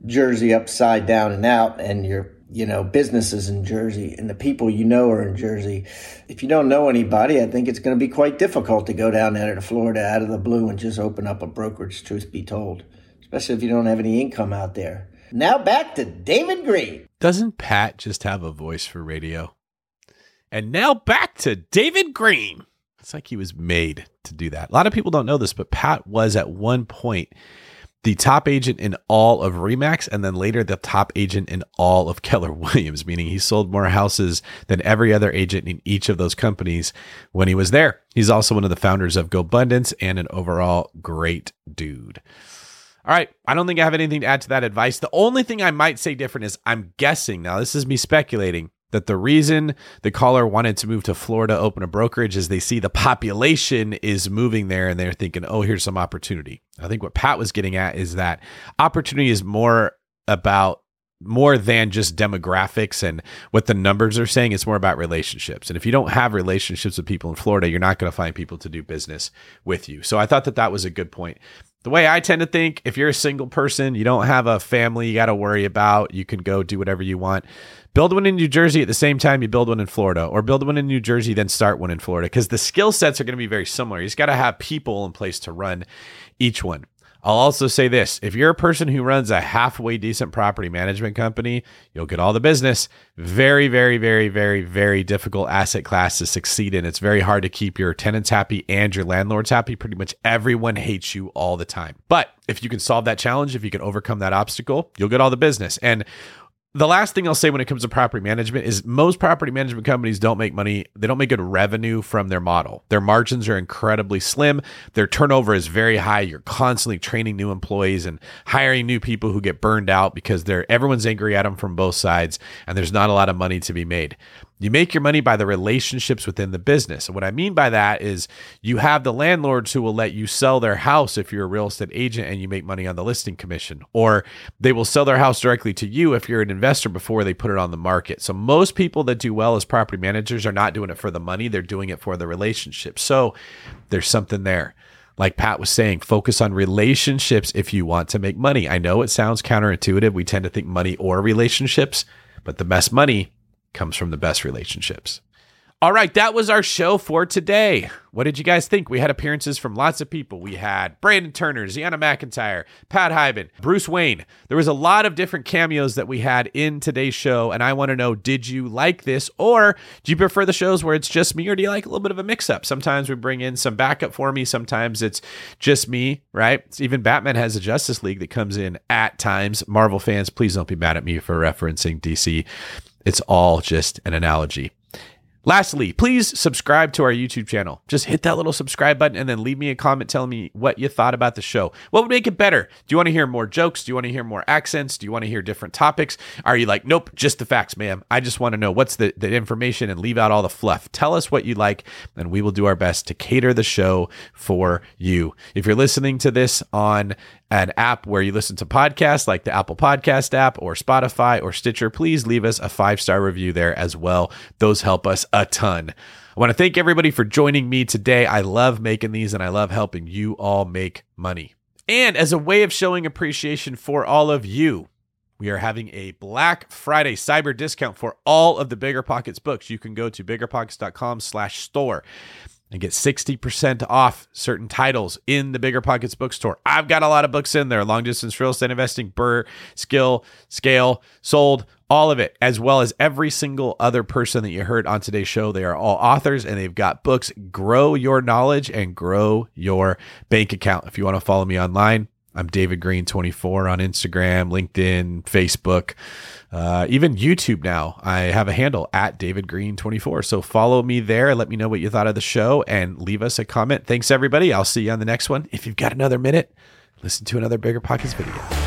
Jersey upside down and out and you're you know, businesses in Jersey and the people you know are in Jersey. If you don't know anybody, I think it's going to be quite difficult to go down there to Florida out of the blue and just open up a brokerage, truth be told, especially if you don't have any income out there. Now back to David Greene. Doesn't Pat just have a voice for radio? And now back to David Greene. It's like he was made to do that. A lot of people don't know this, but Pat was at one point the top agent in all of Remax, and then later the top agent in all of Keller Williams, meaning he sold more houses than every other agent in each of those companies when he was there. He's also one of the founders of GoBundance and an overall great dude. All right, I don't think I have anything to add to that advice. The only thing I might say different is I'm guessing, now this is me speculating, that the reason the caller wanted to move to Florida, open a brokerage, is they see the population is moving there and they're thinking, oh, here's some opportunity. I think what Pat was getting at is that opportunity is more about more than just demographics and what the numbers are saying. It's more about relationships. And if you don't have relationships with people in Florida, you're not going to find people to do business with you. So I thought that that was a good point the way I tend to think, if you're a single person, you don't have a family you got to worry about, you can go do whatever you want. Build one in New Jersey at the same time you build one in Florida, or build one in New Jersey, then start one in Florida, because the skill sets are going to be very similar. You just got to have people in place to run each one. I'll also say this if you're a person who runs a halfway decent property management company, you'll get all the business. Very, very, very, very, very difficult asset class to succeed in. It's very hard to keep your tenants happy and your landlords happy. Pretty much everyone hates you all the time. But if you can solve that challenge, if you can overcome that obstacle, you'll get all the business. And the last thing I'll say when it comes to property management is most property management companies don't make money. They don't make good revenue from their model. Their margins are incredibly slim. Their turnover is very high. You're constantly training new employees and hiring new people who get burned out because they're everyone's angry at them from both sides and there's not a lot of money to be made. You make your money by the relationships within the business. And what I mean by that is you have the landlords who will let you sell their house if you're a real estate agent and you make money on the listing commission, or they will sell their house directly to you if you're an investor before they put it on the market. So most people that do well as property managers are not doing it for the money, they're doing it for the relationship. So there's something there. like Pat was saying, focus on relationships if you want to make money. I know it sounds counterintuitive. We tend to think money or relationships, but the best money comes from the best relationships. All right, that was our show for today. What did you guys think? We had appearances from lots of people. We had Brandon Turner, Zeona McIntyre, Pat Hiban, Bruce Wayne. There was a lot of different cameos that we had in today's show, and I want to know did you like this, or do you prefer the shows where it's just me, or do you like a little bit of a mix up? Sometimes we bring in some backup for me, sometimes it's just me, right? Even Batman has a Justice League that comes in at times. Marvel fans, please don't be mad at me for referencing DC. It's all just an analogy. Lastly, please subscribe to our YouTube channel. Just hit that little subscribe button and then leave me a comment telling me what you thought about the show. What would make it better? Do you want to hear more jokes? Do you want to hear more accents? Do you want to hear different topics? Are you like, nope, just the facts, ma'am? I just want to know what's the, the information and leave out all the fluff. Tell us what you like, and we will do our best to cater the show for you. If you're listening to this on an app where you listen to podcasts like the Apple Podcast app or Spotify or Stitcher, please leave us a five star review there as well. Those help us a ton. I want to thank everybody for joining me today. I love making these and I love helping you all make money. And as a way of showing appreciation for all of you, we are having a Black Friday cyber discount for all of the Bigger Pockets books. You can go to biggerpockets.com slash store and get 60% off certain titles in the Bigger Pockets bookstore. I've got a lot of books in there long distance real estate investing, BRRRR, Skill, Scale, Sold, all of it, as well as every single other person that you heard on today's show. They are all authors and they've got books. Grow your knowledge and grow your bank account. If you want to follow me online, I'm David Greene24 on Instagram, LinkedIn, Facebook, uh, even YouTube now. I have a handle at David Greene 24. So follow me there. Let me know what you thought of the show and leave us a comment. Thanks, everybody. I'll see you on the next one. If you've got another minute, listen to another Bigger Pockets video.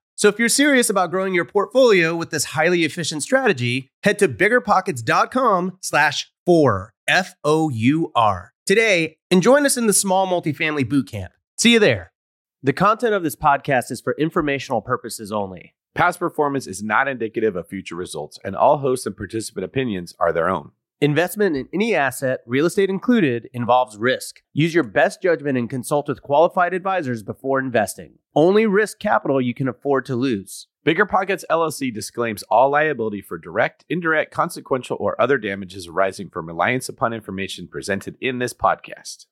So if you're serious about growing your portfolio with this highly efficient strategy, head to biggerpockets.com slash four, F-O-U-R, today and join us in the small multifamily bootcamp. See you there. The content of this podcast is for informational purposes only. Past performance is not indicative of future results, and all host and participant opinions are their own. Investment in any asset, real estate included, involves risk. Use your best judgment and consult with qualified advisors before investing. Only risk capital you can afford to lose. Bigger Pockets LLC disclaims all liability for direct, indirect, consequential, or other damages arising from reliance upon information presented in this podcast.